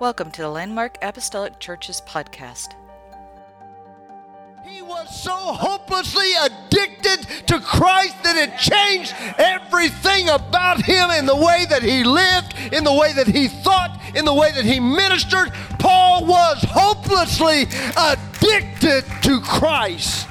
Welcome to the Landmark Apostolic Church's podcast. He was so hopelessly addicted to Christ that it changed everything about him in the way that he lived, in the way that he thought, in the way that he ministered. Paul was hopelessly addicted to Christ.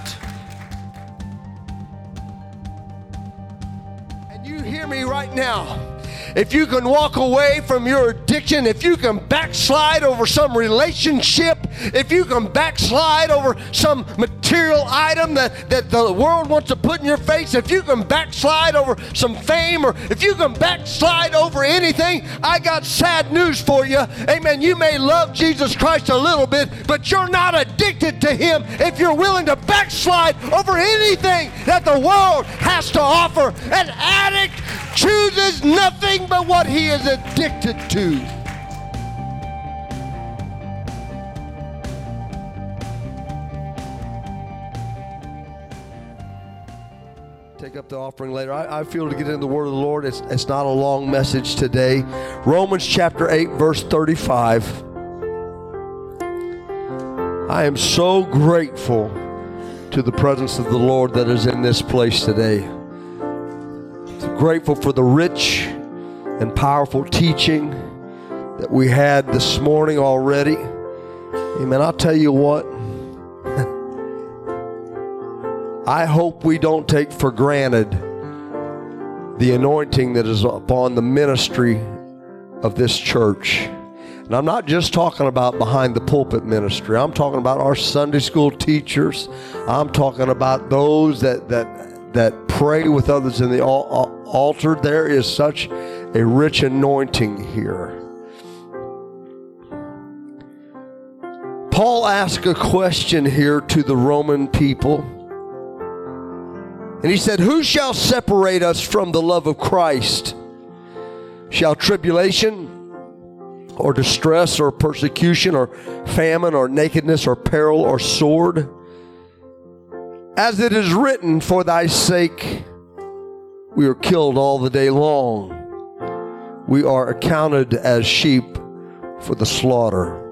And you hear me right now if you can walk away from your addiction, if you can backslide over some relationship, if you can backslide over some material item that, that the world wants to put in your face, if you can backslide over some fame, or if you can backslide over anything, I got sad news for you. Amen. You may love Jesus Christ a little bit, but you're not addicted to Him if you're willing to backslide over anything that the world has to offer. An addict chooses nothing but what he is addicted to. Take up the offering later. I, I, feel to get into the word of the Lord. It's, it's not a long message today. Romans chapter 8, verse 35. I am so grateful to the presence of the Lord that is in this place today. grateful for the rich and powerful teaching that we had this morning already. Amen. I'll tell you what. I hope we don't take for granted the anointing that is upon the ministry of this church. And I'm not just talking about behind the pulpit ministry. I'm talking about our Sunday school teachers. I'm talking about those that that that pray with others in the altar. There is such a rich anointing here. Paul asked a question here to the Roman people. And he said, Who shall separate us from the love of Christ? Shall tribulation or distress or persecution or famine or nakedness or peril or sword? As it is written, For thy sake we are killed all the day long we are accounted as sheep for the slaughter.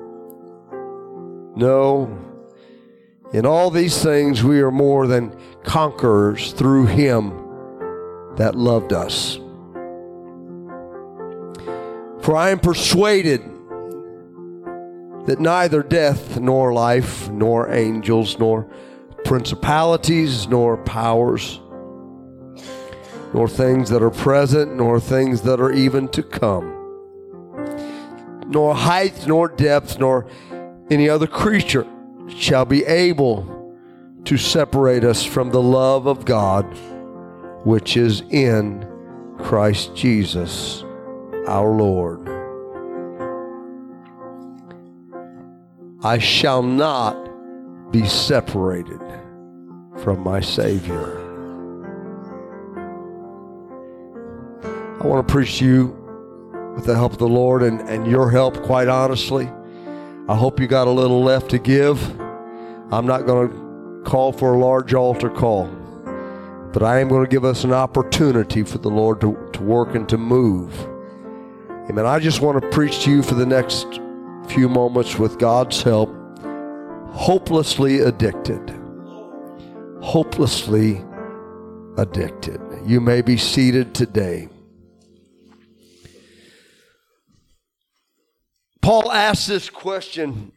No, in all these things we are more than conquerors through him that loved us. For I am persuaded that neither death, nor life, nor angels, nor principalities, nor powers, nor things that are present, nor things that are even to come, nor height, nor depth, nor any other creature shall be able to separate us from the love of God which is in Christ Jesus our Lord. I shall not be separated from my Savior. I want to preach to you with the help of the Lord and, and your help, quite honestly. I hope you got a little left to give. I'm not going to call for a large altar call, but I am going to give us an opportunity for the Lord to, to work and to move. Amen. I just want to preach to you for the next few moments with God's help. Hopelessly addicted. Hopelessly addicted. You may be seated today. Paul asks this question,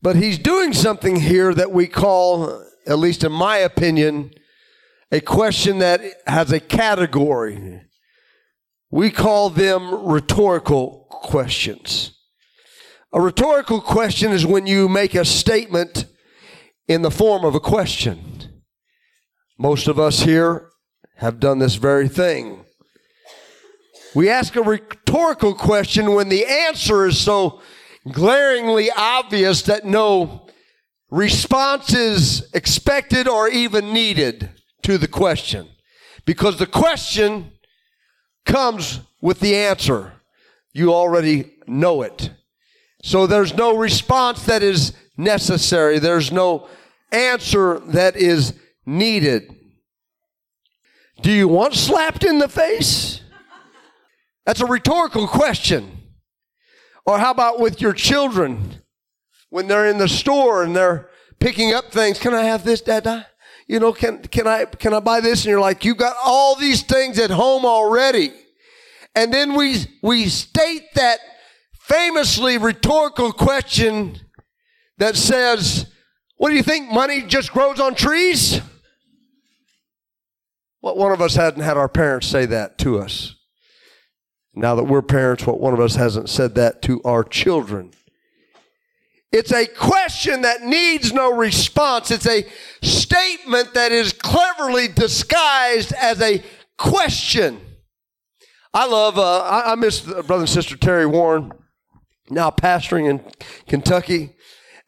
but he's doing something here that we call, at least in my opinion, a question that has a category. We call them rhetorical questions. A rhetorical question is when you make a statement in the form of a question. Most of us here have done this very thing. We ask a rhetorical question when the answer is so glaringly obvious that no response is expected or even needed to the question. Because the question comes with the answer. You already know it. So there's no response that is necessary. There's no answer that is needed. Do you want slapped in the face? That's a rhetorical question. Or how about with your children when they're in the store and they're picking up things? Can I have this, Dad? You know, can, can I, can I buy this? And you're like, you've got all these things at home already. And then we, we state that famously rhetorical question that says, what do you think? Money just grows on trees? What one of us hadn't had our parents say that to us? Now that we're parents, what one of us hasn't said that to our children? It's a question that needs no response. It's a statement that is cleverly disguised as a question. I love, uh, I, I miss brother and sister Terry Warren, now pastoring in Kentucky.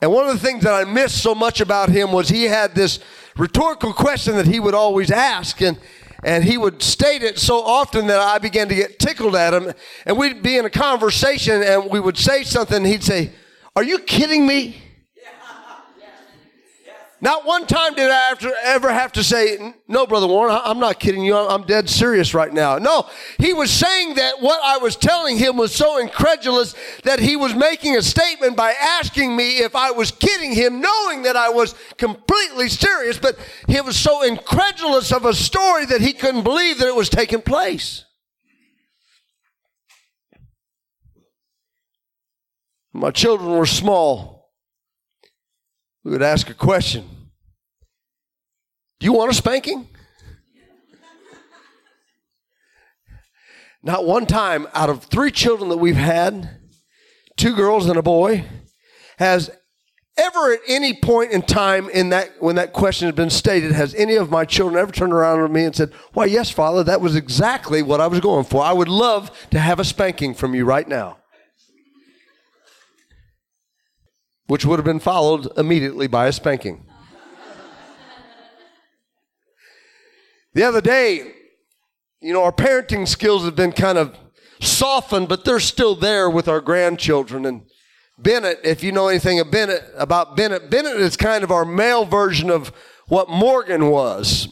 And one of the things that I missed so much about him was he had this rhetorical question that he would always ask. And, and he would state it so often that I began to get tickled at him. And we'd be in a conversation and we would say something. He'd say, Are you kidding me? Not one time did I ever have to say, No, Brother Warren, I'm not kidding you. I'm dead serious right now. No, he was saying that what I was telling him was so incredulous that he was making a statement by asking me if I was kidding him, knowing that I was completely serious. But he was so incredulous of a story that he couldn't believe that it was taking place. My children were small we would ask a question. Do you want a spanking? Not one time out of three children that we've had, two girls and a boy, has ever at any point in time in that when that question has been stated has any of my children ever turned around to me and said why yes father that was exactly what i was going for. I would love to have a spanking from you right now which would have been followed immediately by a spanking. the other day, you know, our parenting skills have been kind of softened, but they're still there with our grandchildren. And Bennett, if you know anything of Bennett, about Bennett, Bennett is kind of our male version of what Morgan was.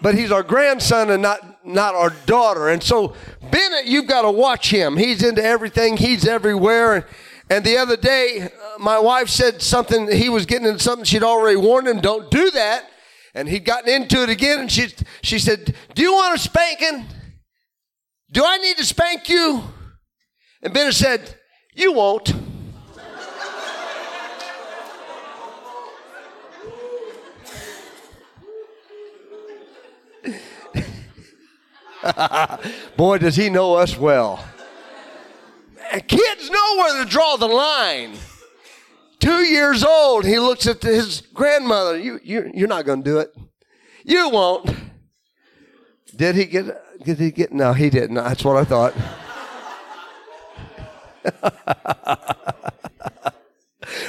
but he's our grandson and not not our daughter. And so Bennett, you've got to watch him. He's into everything. He's everywhere. And, and the other day, uh, my wife said something. He was getting into something she'd already warned him, "Don't do that." And he'd gotten into it again. And she she said, "Do you want a spanking? Do I need to spank you?" And Bennett said, "You won't." Boy, does he know us well. Kids know where to draw the line. Two years old, he looks at his grandmother. You, you, you're not going to do it. You won't. Did he get? Did he get? No, he didn't. That's what I thought.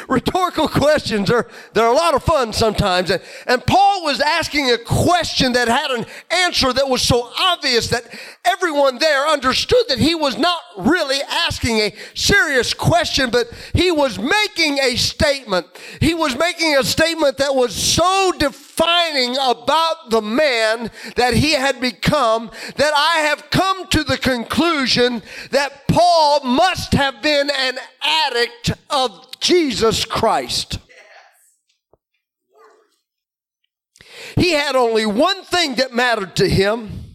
rhetorical questions are they're a lot of fun sometimes. And, and Paul was asking a question that had an answer that was so obvious that everyone there understood that he was not really asking a serious question, but he was making a statement. He was making a statement that was so defining about the man that he had become that I have come to the conclusion that Paul must have been an addict of Jesus Christ. He had only one thing that mattered to him.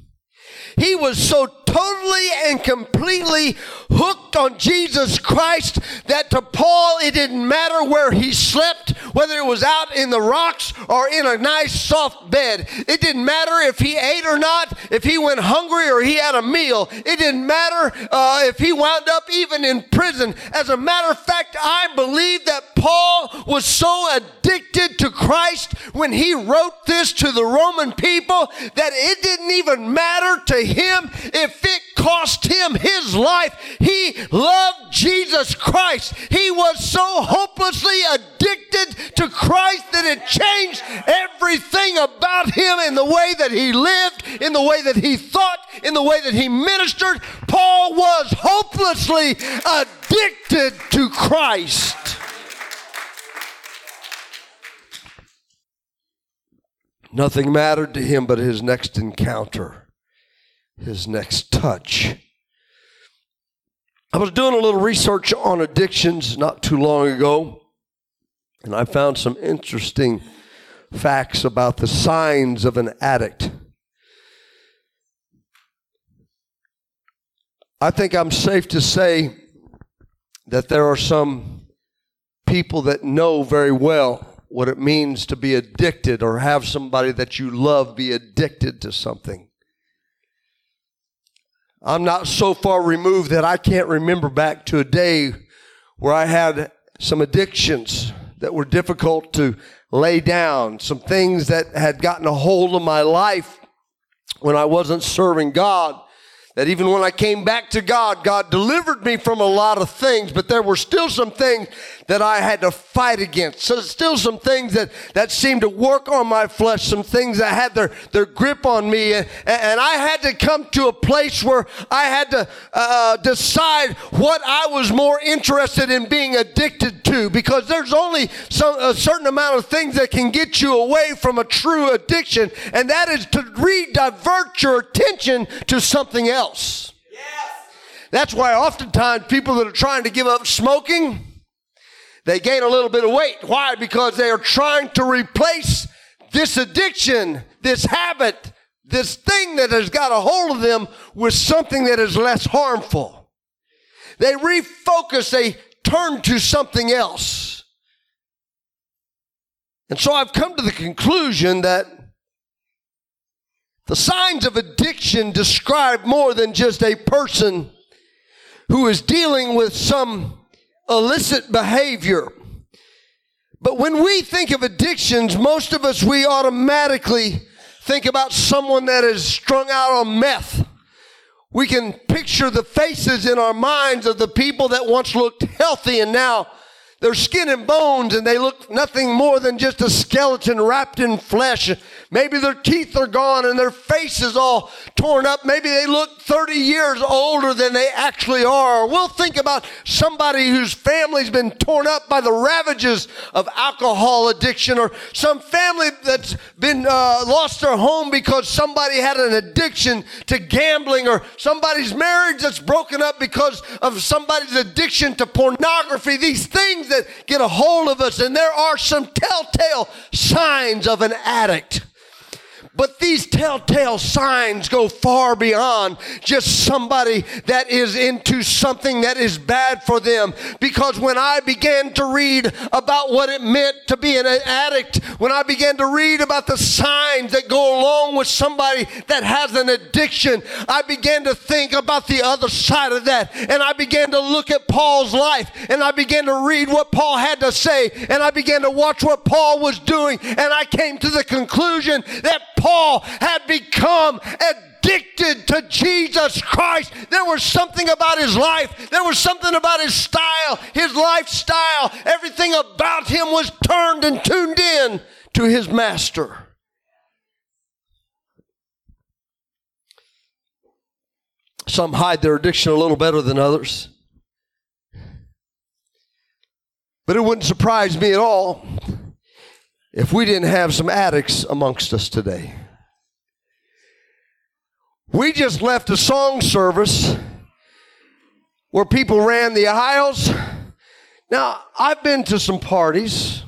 He was so totally and completely hooked on Jesus Christ that to Paul it didn't matter where he slept, whether it was out in the rocks or in a nice soft bed. It didn't matter if he ate or not, if he went hungry or he had a meal. It didn't matter uh, if he wound up even in prison. As a matter of fact, I believe that Paul was so addicted to Christ when he wrote this to the Roman people that it didn't even matter to him if it cost him his life. He loved Jesus Christ. He was so hopelessly addicted to Christ that it changed everything about him in the way that he lived, in the way that he thought, in the way that he ministered. Paul was hopelessly addicted to Christ. Nothing mattered to him but his next encounter his next touch. I was doing a little research on addictions not too long ago, and I found some interesting facts about the signs of an addict. I think I'm safe to say that there are some people that know very well what it means to be addicted or have somebody that you love be addicted to something. I'm not so far removed that I can't remember back to a day where I had some addictions that were difficult to lay down, some things that had gotten a hold of my life when I wasn't serving God that even when I came back to God, God delivered me from a lot of things, but there were still some things that I had to fight against. So still some things that, that seemed to work on my flesh, some things that had their, their grip on me. And, and I had to come to a place where I had to uh, decide what I was more interested in being addicted to because there's only some, a certain amount of things that can get you away from a true addiction, and that is to re-divert your attention to something else. That's why oftentimes people that are trying to give up smoking, they gain a little bit of weight. Why? Because they are trying to replace this addiction, this habit, this thing that has got a hold of them with something that is less harmful. They refocus, they turn to something else. And so I've come to the conclusion that the signs of addiction describe more than just a person who is dealing with some illicit behavior. But when we think of addictions, most of us, we automatically think about someone that is strung out on meth. We can picture the faces in our minds of the people that once looked healthy and now they're skin and bones and they look nothing more than just a skeleton wrapped in flesh. Maybe their teeth are gone and their face is all torn up. Maybe they look 30 years older than they actually are. We'll think about somebody whose family's been torn up by the ravages of alcohol addiction or some family that's been uh, lost their home because somebody had an addiction to gambling or somebody's marriage that's broken up because of somebody's addiction to pornography. These things that get a hold of us and there are some telltale signs of an addict. But these telltale signs go far beyond just somebody that is into something that is bad for them. Because when I began to read about what it meant to be an addict, when I began to read about the signs that go along with somebody that has an addiction, I began to think about the other side of that. And I began to look at Paul's life and I began to read what Paul had to say and I began to watch what Paul was doing. And I came to the conclusion that Paul had become addicted to Jesus Christ. There was something about his life, there was something about his style, his lifestyle. Everything about him was turned and tuned in to his master. Some hide their addiction a little better than others. But it wouldn't surprise me at all if we didn't have some addicts amongst us today. We just left a song service where people ran the aisles. Now, I've been to some parties,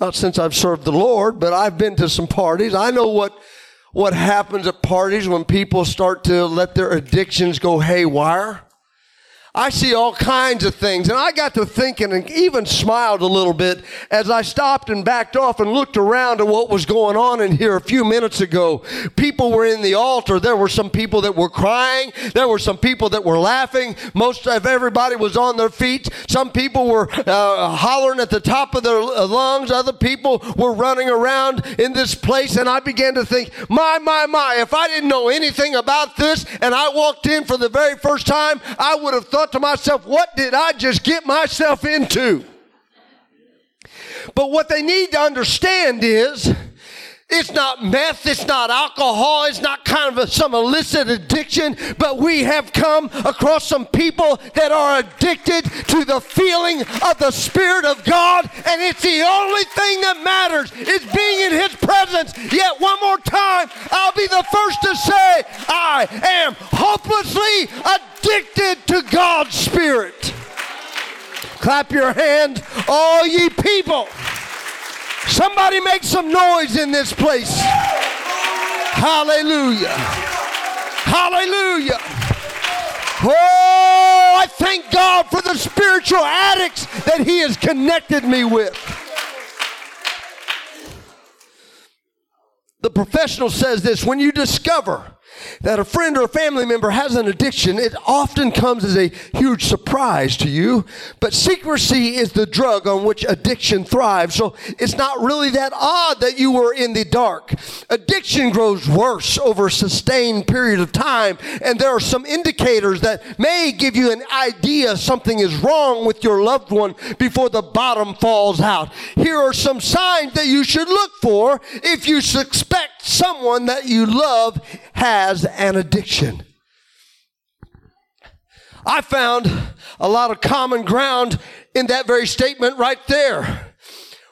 not since I've served the Lord, but I've been to some parties. I know what what happens at parties when people start to let their addictions go haywire. I see all kinds of things. And I got to thinking and even smiled a little bit as I stopped and backed off and looked around at what was going on in here a few minutes ago. People were in the altar. There were some people that were crying. There were some people that were laughing. Most of everybody was on their feet. Some people were uh, hollering at the top of their lungs. Other people were running around in this place. And I began to think, my, my, my, if I didn't know anything about this and I walked in for the very first time, I would have thought thought to myself, what did I just get myself into? But what they need to understand is it's not meth, it's not alcohol, it's not kind of a, some illicit addiction, but we have come across some people that are addicted to the feeling of the Spirit of God, and it's the only thing that matters is being in His presence. Yet, one more time, I'll be the first to say, I am hopelessly addicted to God's Spirit. Clap your hands, all ye people. Somebody make some noise in this place. Hallelujah. Hallelujah. Oh, I thank God for the spiritual addicts that He has connected me with. The professional says this when you discover that a friend or a family member has an addiction, it often comes as a huge surprise to you. But secrecy is the drug on which addiction thrives. So it's not really that odd that you were in the dark. Addiction grows worse over a sustained period of time. And there are some indicators that may give you an idea something is wrong with your loved one before the bottom falls out. Here are some signs that you should look for if you suspect someone that you love has an addiction. I found a lot of common ground in that very statement right there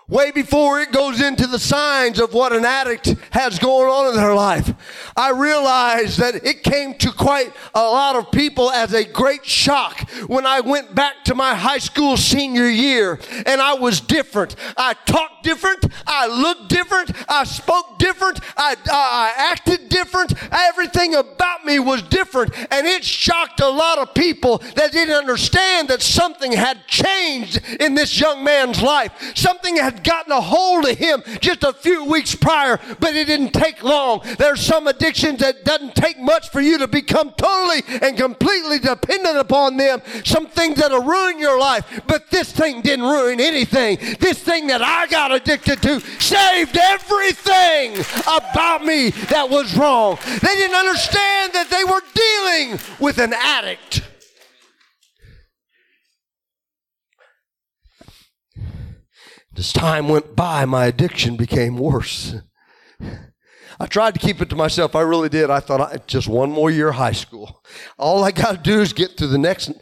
way before it goes into the signs of what an addict has going on in their life. I realized that it came to quite a lot of people as a great shock when I went back to my high school senior year and I was different. I talked different. I looked different. I spoke different. I, I, I acted different. Everything about me was different. And it shocked a lot of people that didn't understand that something had changed in this young man's life. Something had had gotten a hold of him just a few weeks prior, but it didn't take long. There's some addictions that doesn't take much for you to become totally and completely dependent upon them. Some things that'll ruin your life, but this thing didn't ruin anything. This thing that I got addicted to saved everything about me that was wrong. They didn't understand that they were dealing with an addict. As time went by, my addiction became worse. I tried to keep it to myself. I really did. I thought I, just one more year of high school. All I got to do is get through the next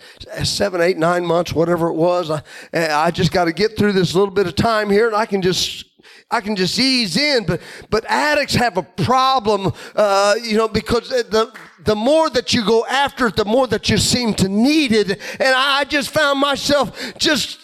seven, eight, nine months, whatever it was. I, I just got to get through this little bit of time here, and I can just I can just ease in. But but addicts have a problem, uh, you know, because the the more that you go after it, the more that you seem to need it. And I just found myself just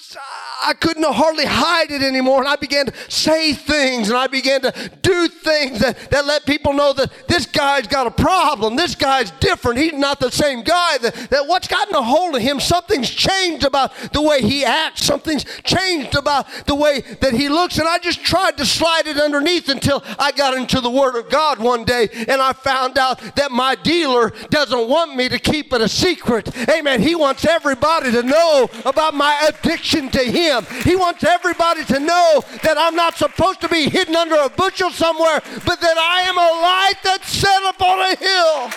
I couldn't hardly hide it anymore. And I began to say things and I began to do things that, that let people know that this guy's got a problem. This guy's different. He's not the same guy. That, that what's gotten a hold of him, something's changed about the way he acts. Something's changed about the way that he looks. And I just tried to slide it underneath until I got into the Word of God one day and I found out that my dealer doesn't want me to keep it a secret. Amen. He wants everybody to know about my addiction to him him. He wants everybody to know that I'm not supposed to be hidden under a bushel somewhere, but that I am a light that's set up on a hill.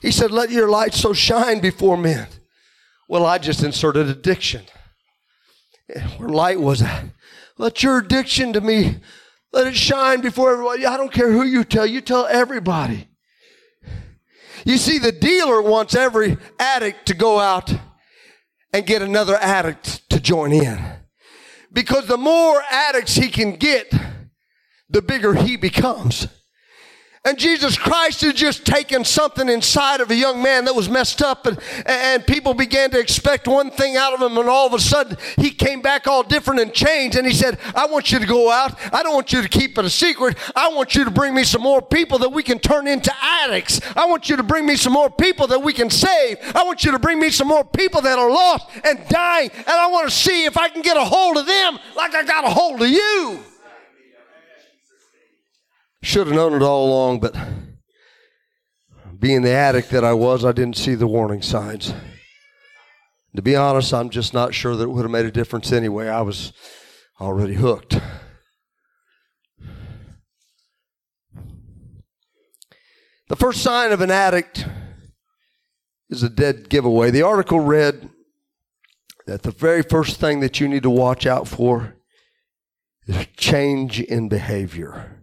He said, Let your light so shine before men. Well, I just inserted addiction. Where light was at. Let your addiction to me, let it shine before everybody. I don't care who you tell, you tell everybody. You see, the dealer wants every addict to go out and get another addict to join in. Because the more addicts he can get, the bigger he becomes. And Jesus Christ had just taken something inside of a young man that was messed up, and, and people began to expect one thing out of him, and all of a sudden he came back all different and changed. And he said, I want you to go out. I don't want you to keep it a secret. I want you to bring me some more people that we can turn into addicts. I want you to bring me some more people that we can save. I want you to bring me some more people that are lost and dying, and I want to see if I can get a hold of them like I got a hold of you. Should have known it all along, but being the addict that I was, I didn't see the warning signs. To be honest, I'm just not sure that it would have made a difference anyway. I was already hooked. The first sign of an addict is a dead giveaway. The article read that the very first thing that you need to watch out for is change in behavior.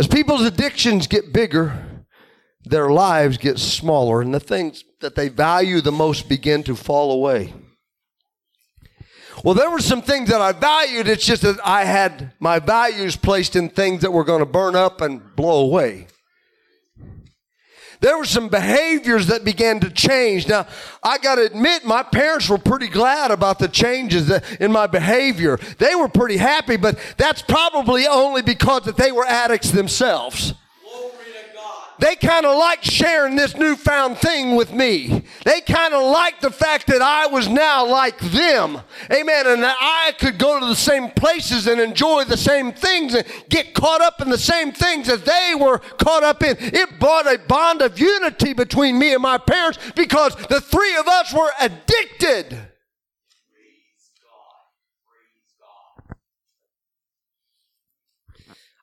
As people's addictions get bigger, their lives get smaller, and the things that they value the most begin to fall away. Well, there were some things that I valued. It's just that I had my values placed in things that were going to burn up and blow away. There were some behaviors that began to change. Now, I got to admit, my parents were pretty glad about the changes in my behavior. They were pretty happy, but that's probably only because that they were addicts themselves they kind of liked sharing this newfound thing with me. They kind of liked the fact that I was now like them. Amen. And that I could go to the same places and enjoy the same things and get caught up in the same things that they were caught up in. It brought a bond of unity between me and my parents because the three of us were addicted.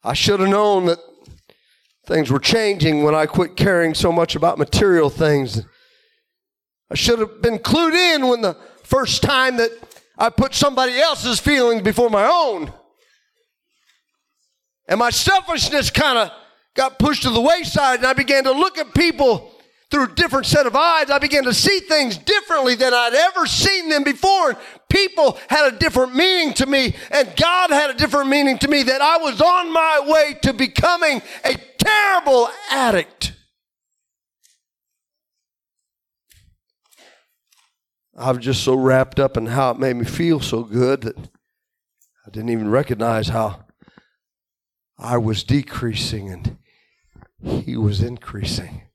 I should have known that Things were changing when I quit caring so much about material things. I should have been clued in when the first time that I put somebody else's feelings before my own. And my selfishness kind of got pushed to the wayside, and I began to look at people through a different set of eyes. I began to see things differently than I'd ever seen them before. People had a different meaning to me, and God had a different meaning to me that I was on my way to becoming a terrible addict. I was just so wrapped up in how it made me feel so good that I didn't even recognize how I was decreasing and he was increasing.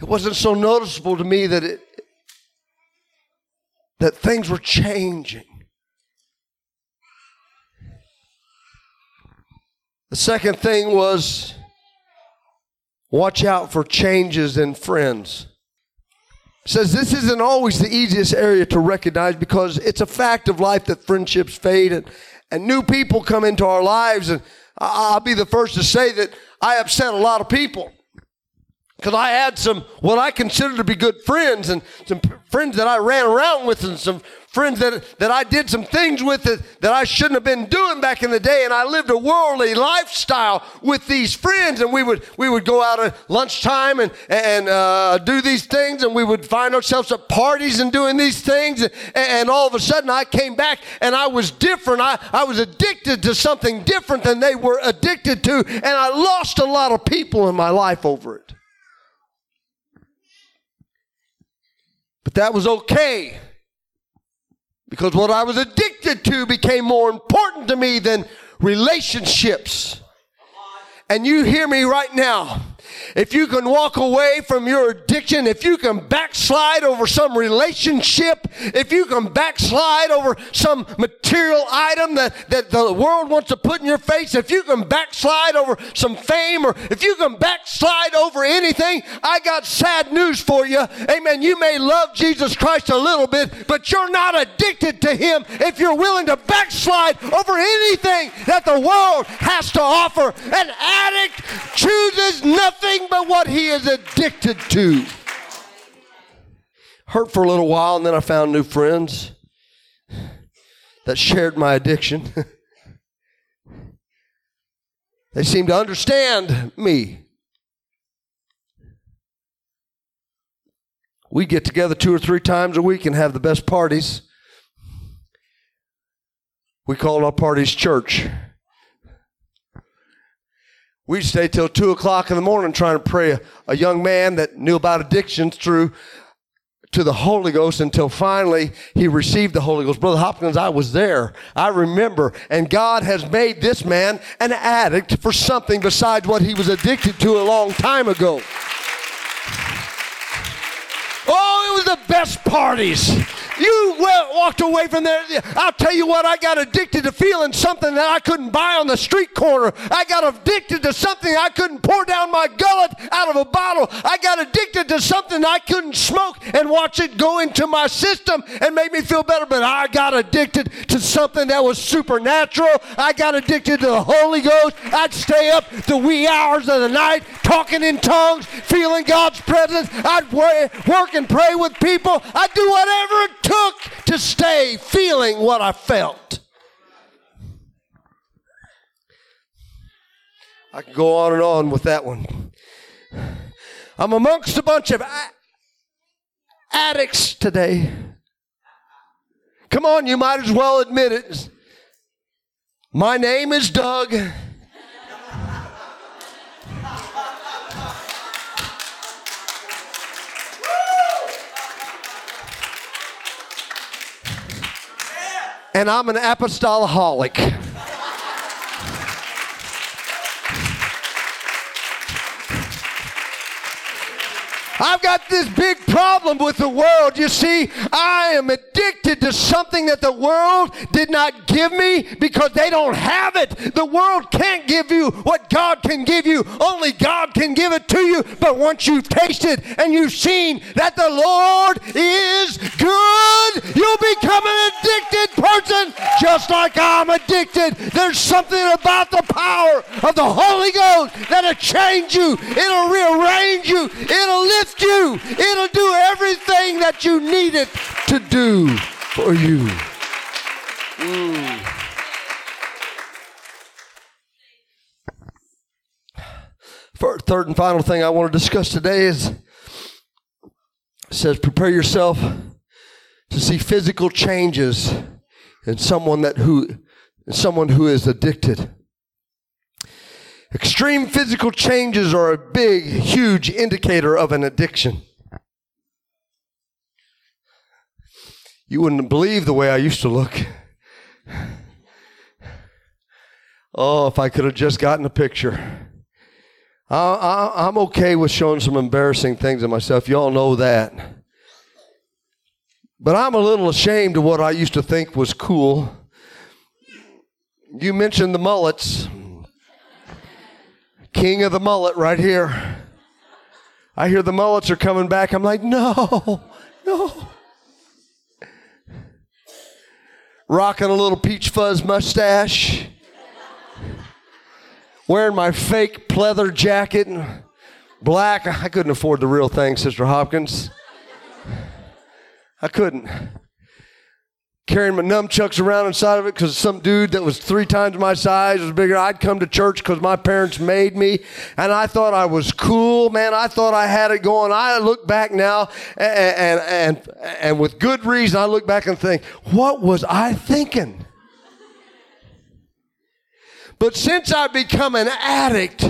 It wasn't so noticeable to me that it that things were changing. The second thing was watch out for changes in friends. Says this isn't always the easiest area to recognize because it's a fact of life that friendships fade and, and new people come into our lives. And I'll be the first to say that I upset a lot of people because I had some what I consider to be good friends and some friends that I ran around with and some friends that, that I did some things with that, that I shouldn't have been doing back in the day. And I lived a worldly lifestyle with these friends. And we would, we would go out at lunchtime and, and uh, do these things. And we would find ourselves at parties and doing these things. And, and all of a sudden I came back and I was different. I, I was addicted to something different than they were addicted to. And I lost a lot of people in my life over it. But that was okay because what I was addicted to became more important to me than relationships. And you hear me right now. If you can walk away from your addiction, if you can backslide over some relationship, if you can backslide over some material item that, that the world wants to put in your face, if you can backslide over some fame, or if you can backslide over anything, I got sad news for you. Amen. You may love Jesus Christ a little bit, but you're not addicted to Him if you're willing to backslide over anything that the world has to offer. An addict chooses nothing but what he is addicted to. Hurt for a little while, and then I found new friends that shared my addiction. they seemed to understand me. We get together two or three times a week and have the best parties. We call our parties church. We'd stay till two o'clock in the morning trying to pray a, a young man that knew about addictions through to the Holy Ghost until finally he received the Holy Ghost. Brother Hopkins, I was there. I remember. And God has made this man an addict for something besides what he was addicted to a long time ago. Oh, it was the best parties. You walked away from there. I'll tell you what, I got addicted to feeling something that I couldn't buy on the street corner. I got addicted to something I couldn't pour down my gullet out of a bottle. I got addicted to something I couldn't smoke and watch it go into my system and make me feel better. But I got addicted to something that was supernatural. I got addicted to the Holy Ghost. I'd stay up the wee hours of the night talking in tongues, feeling God's presence. I'd work and pray with people. I'd do whatever it took to stay feeling what I felt. I can go on and on with that one. I'm amongst a bunch of addicts today. Come on, you might as well admit it. My name is Doug. And I'm an apostolaholic. I've got this big problem with the world. You see, I am addicted to something that the world did not give me because they don't have it. The world can't give you what God can give you. Only God can give it to you. But once you've tasted and you've seen that the Lord is good, you'll become addicted person just like I'm addicted. There's something about the power of the Holy Ghost that'll change you. It'll rearrange you. It'll lift you. It'll do everything that you need it to do for you. Mm. Third and final thing I want to discuss today is says prepare yourself to see physical changes in someone that who someone who is addicted. Extreme physical changes are a big, huge indicator of an addiction. You wouldn't believe the way I used to look. Oh, if I could have just gotten a picture. I, am okay with showing some embarrassing things of myself. Y'all know that. But I'm a little ashamed of what I used to think was cool. You mentioned the mullets king of the mullet right here. I hear the mullets are coming back. I'm like, no, no. Rocking a little peach fuzz mustache. Wearing my fake pleather jacket. Black. I couldn't afford the real thing, Sister Hopkins. I couldn't carrying my nunchucks around inside of it because some dude that was three times my size was bigger. I'd come to church because my parents made me, and I thought I was cool, man. I thought I had it going. I look back now, and and and, and with good reason, I look back and think, what was I thinking? But since I've become an addict,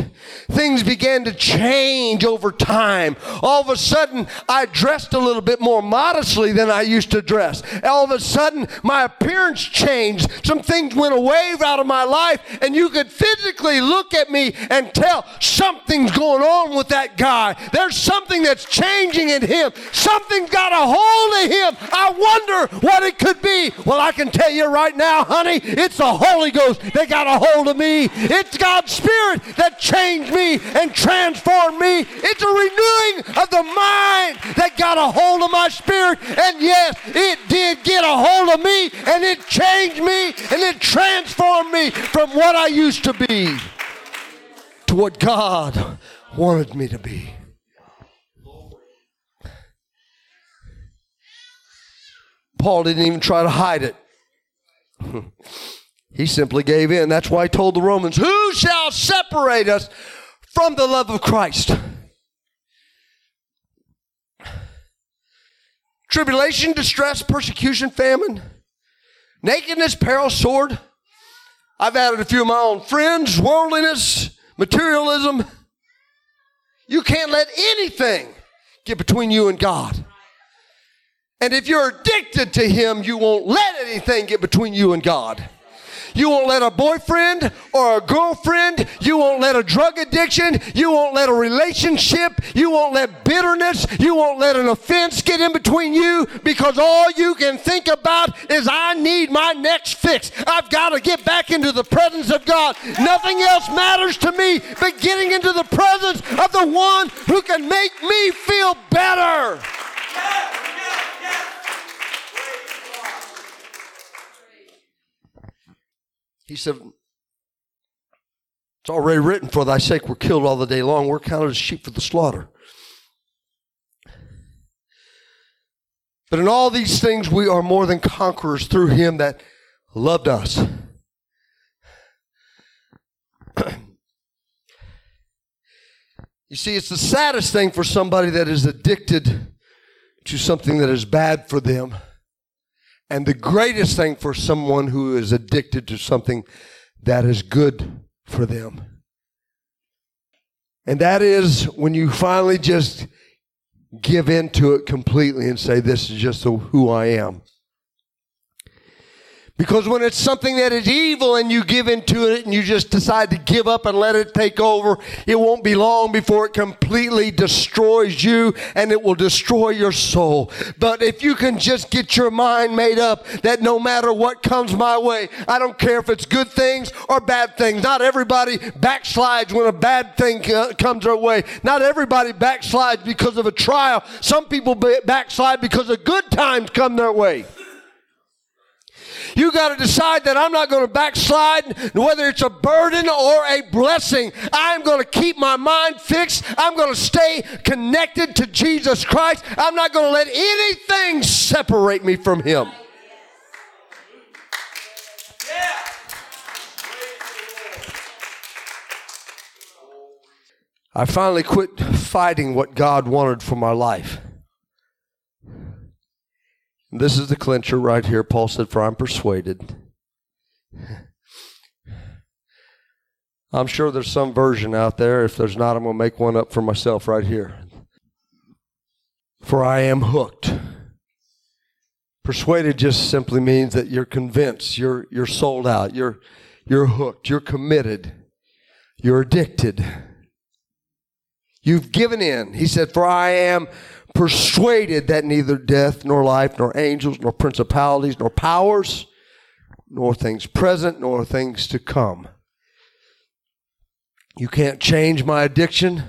things began to change over time. All of a sudden, I dressed a little bit more modestly than I used to dress. All of a sudden, my appearance changed. Some things went away out of my life, and you could physically look at me and tell something's going on with that guy. There's something that's changing in him. Something's got a hold of him. I wonder what it could be. Well, I can tell you right now, honey, it's the Holy Ghost that got a hold of me. It's God's Spirit that changed me and transformed me. It's a renewing of the mind that got a hold of my spirit. And yes, it did get a hold of me and it changed me and it transformed me from what I used to be to what God wanted me to be. Paul didn't even try to hide it. He simply gave in. That's why he told the Romans, Who shall separate us from the love of Christ. Tribulation, distress, persecution, famine, nakedness, peril, sword. I've added a few of my own friends, worldliness, materialism. You can't let anything get between you and God. And if you're addicted to Him, you won't let anything get between you and God. You won't let a boyfriend or a girlfriend. You won't let a drug addiction. You won't let a relationship. You won't let bitterness. You won't let an offense get in between you because all you can think about is I need my next fix. I've got to get back into the presence of God. Nothing else matters to me but getting into the presence of the one who can make me feel better. He said, It's already written, for thy sake we're killed all the day long. We're counted as sheep for the slaughter. But in all these things, we are more than conquerors through him that loved us. you see, it's the saddest thing for somebody that is addicted to something that is bad for them and the greatest thing for someone who is addicted to something that is good for them. And that is when you finally just give into it completely and say, This is just who I am. Because when it's something that is evil and you give into it and you just decide to give up and let it take over, it won't be long before it completely destroys you and it will destroy your soul. But if you can just get your mind made up that no matter what comes my way, I don't care if it's good things or bad things. Not everybody backslides when a bad thing uh, comes their way. Not everybody backslides because of a trial. Some people backslide because of good times come their way. You got to decide that I'm not going to backslide, whether it's a burden or a blessing. I'm going to keep my mind fixed. I'm going to stay connected to Jesus Christ. I'm not going to let anything separate me from Him. I finally quit fighting what God wanted for my life. This is the clincher right here. Paul said, For I'm persuaded. I'm sure there's some version out there. If there's not, I'm going to make one up for myself right here. For I am hooked. Persuaded just simply means that you're convinced, you're, you're sold out, you're, you're hooked, you're committed, you're addicted. You've given in. He said, For I am persuaded that neither death, nor life, nor angels, nor principalities, nor powers, nor things present, nor things to come. You can't change my addiction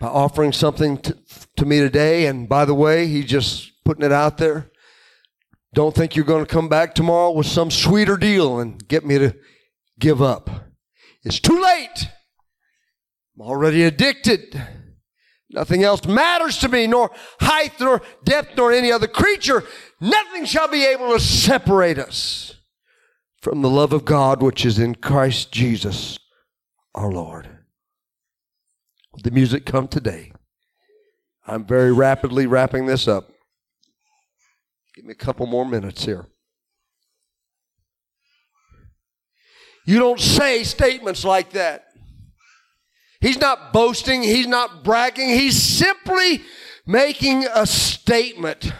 by offering something to, to me today. And by the way, he's just putting it out there. Don't think you're going to come back tomorrow with some sweeter deal and get me to give up. It's too late. I'm already addicted. Nothing else matters to me, nor height, nor depth, nor any other creature. Nothing shall be able to separate us from the love of God which is in Christ Jesus our Lord. Will The music come today. I'm very rapidly wrapping this up. Give me a couple more minutes here. You don't say statements like that. He's not boasting, he's not bragging, he's simply making a statement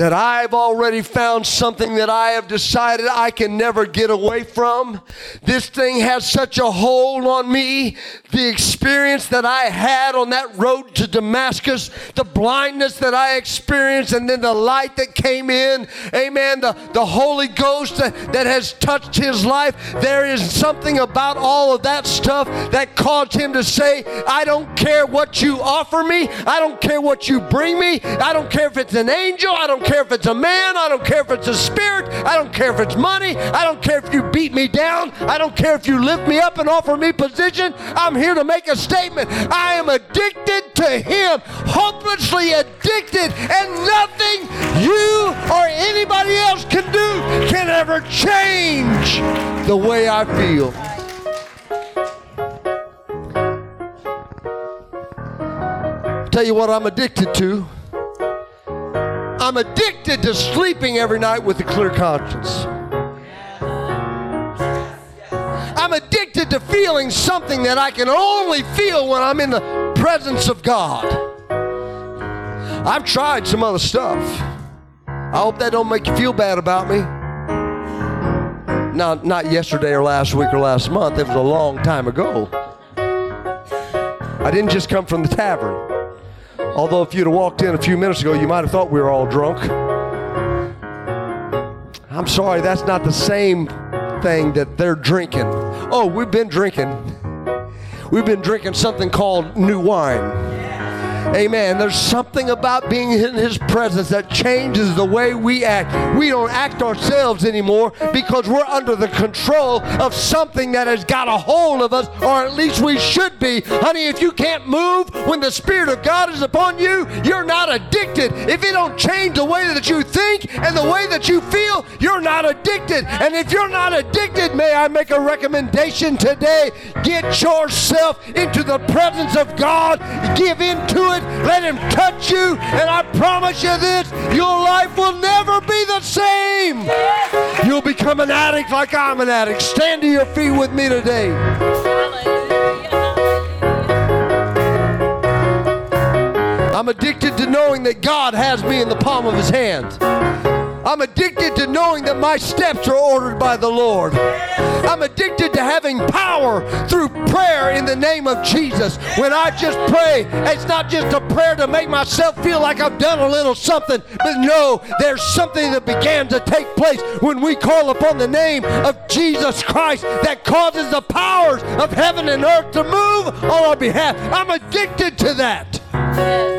that I've already found something that I have decided I can never get away from. This thing has such a hold on me. The experience that I had on that road to Damascus, the blindness that I experienced, and then the light that came in. Amen. The, the Holy Ghost that, that has touched his life. There is something about all of that stuff that caused him to say, I don't care what you offer me. I don't care what you bring me. I don't care if it's an angel. I don't care if it's a man. I don't care if it's a spirit. I don't care if it's money. I don't care if you beat me down. I don't care if you lift me up and offer me position. I'm here to make a statement. I am addicted to Him, hopelessly addicted, and nothing you or anybody else can do can ever change the way I feel. Tell you what I'm addicted to. I'm addicted to sleeping every night with a clear conscience. I'm addicted to feeling something that I can only feel when I'm in the presence of God. I've tried some other stuff. I hope that don't make you feel bad about me. Not, not yesterday or last week or last month. It was a long time ago. I didn't just come from the tavern. Although, if you'd have walked in a few minutes ago, you might have thought we were all drunk. I'm sorry, that's not the same thing that they're drinking. Oh, we've been drinking. We've been drinking something called new wine. Amen. There's something about being in His presence that changes the way we act. We don't act ourselves anymore because we're under the control of something that has got a hold of us, or at least we should be. Honey, if you can't move when the Spirit of God is upon you, you're not addicted. If it don't change the way that you think and the way that you feel, you're not addicted. And if you're not addicted, may I make a recommendation today? Get yourself into the presence of God. Give in to it. Let Him touch you. And I promise you this your life will never be the same. You'll become an addict like I'm an addict. Stand to your feet with me today. I'm addicted to knowing that God has me in the palm of His hand. I'm addicted to knowing that my steps are ordered by the Lord. I'm addicted to having power through prayer in the name of Jesus. When I just pray, it's not just a prayer to make myself feel like I've done a little something, but no, there's something that began to take place when we call upon the name of Jesus Christ that causes the powers of heaven and earth to move on our behalf. I'm addicted to that.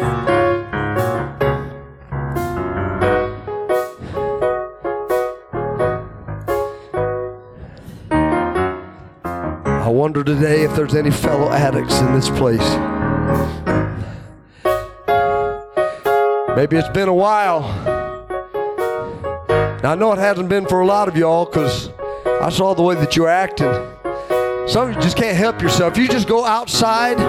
Wonder today if there's any fellow addicts in this place. Maybe it's been a while. Now, I know it hasn't been for a lot of y'all because I saw the way that you're acting. Some of you just can't help yourself. You just go outside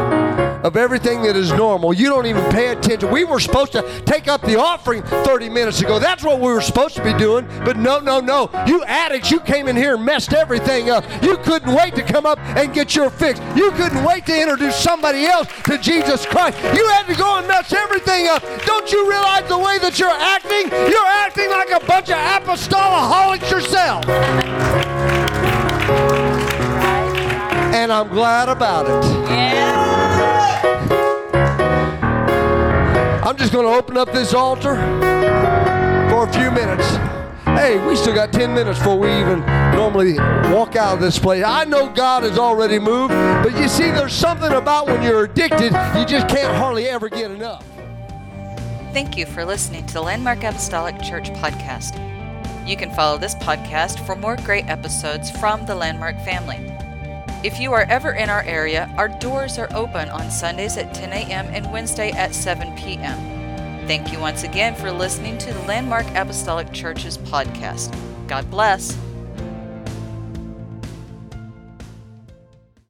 of everything that is normal. You don't even pay attention. We were supposed to take up the offering 30 minutes ago. That's what we were supposed to be doing. But no, no, no. You addicts, you came in here and messed everything up. You couldn't wait to come up and get your fix. You couldn't wait to introduce somebody else to Jesus Christ. You had to go and mess everything up. Don't you realize the way that you're acting? You're acting like a bunch of apostolaholics yourself. And I'm glad about it. Yeah. I'm just going to open up this altar for a few minutes. Hey, we still got 10 minutes before we even normally walk out of this place. I know God has already moved, but you see, there's something about when you're addicted, you just can't hardly ever get enough. Thank you for listening to the Landmark Apostolic Church podcast. You can follow this podcast for more great episodes from the Landmark family. If you are ever in our area, our doors are open on Sundays at 10 a.m. and Wednesday at 7 p.m. Thank you once again for listening to the Landmark Apostolic Church's podcast. God bless.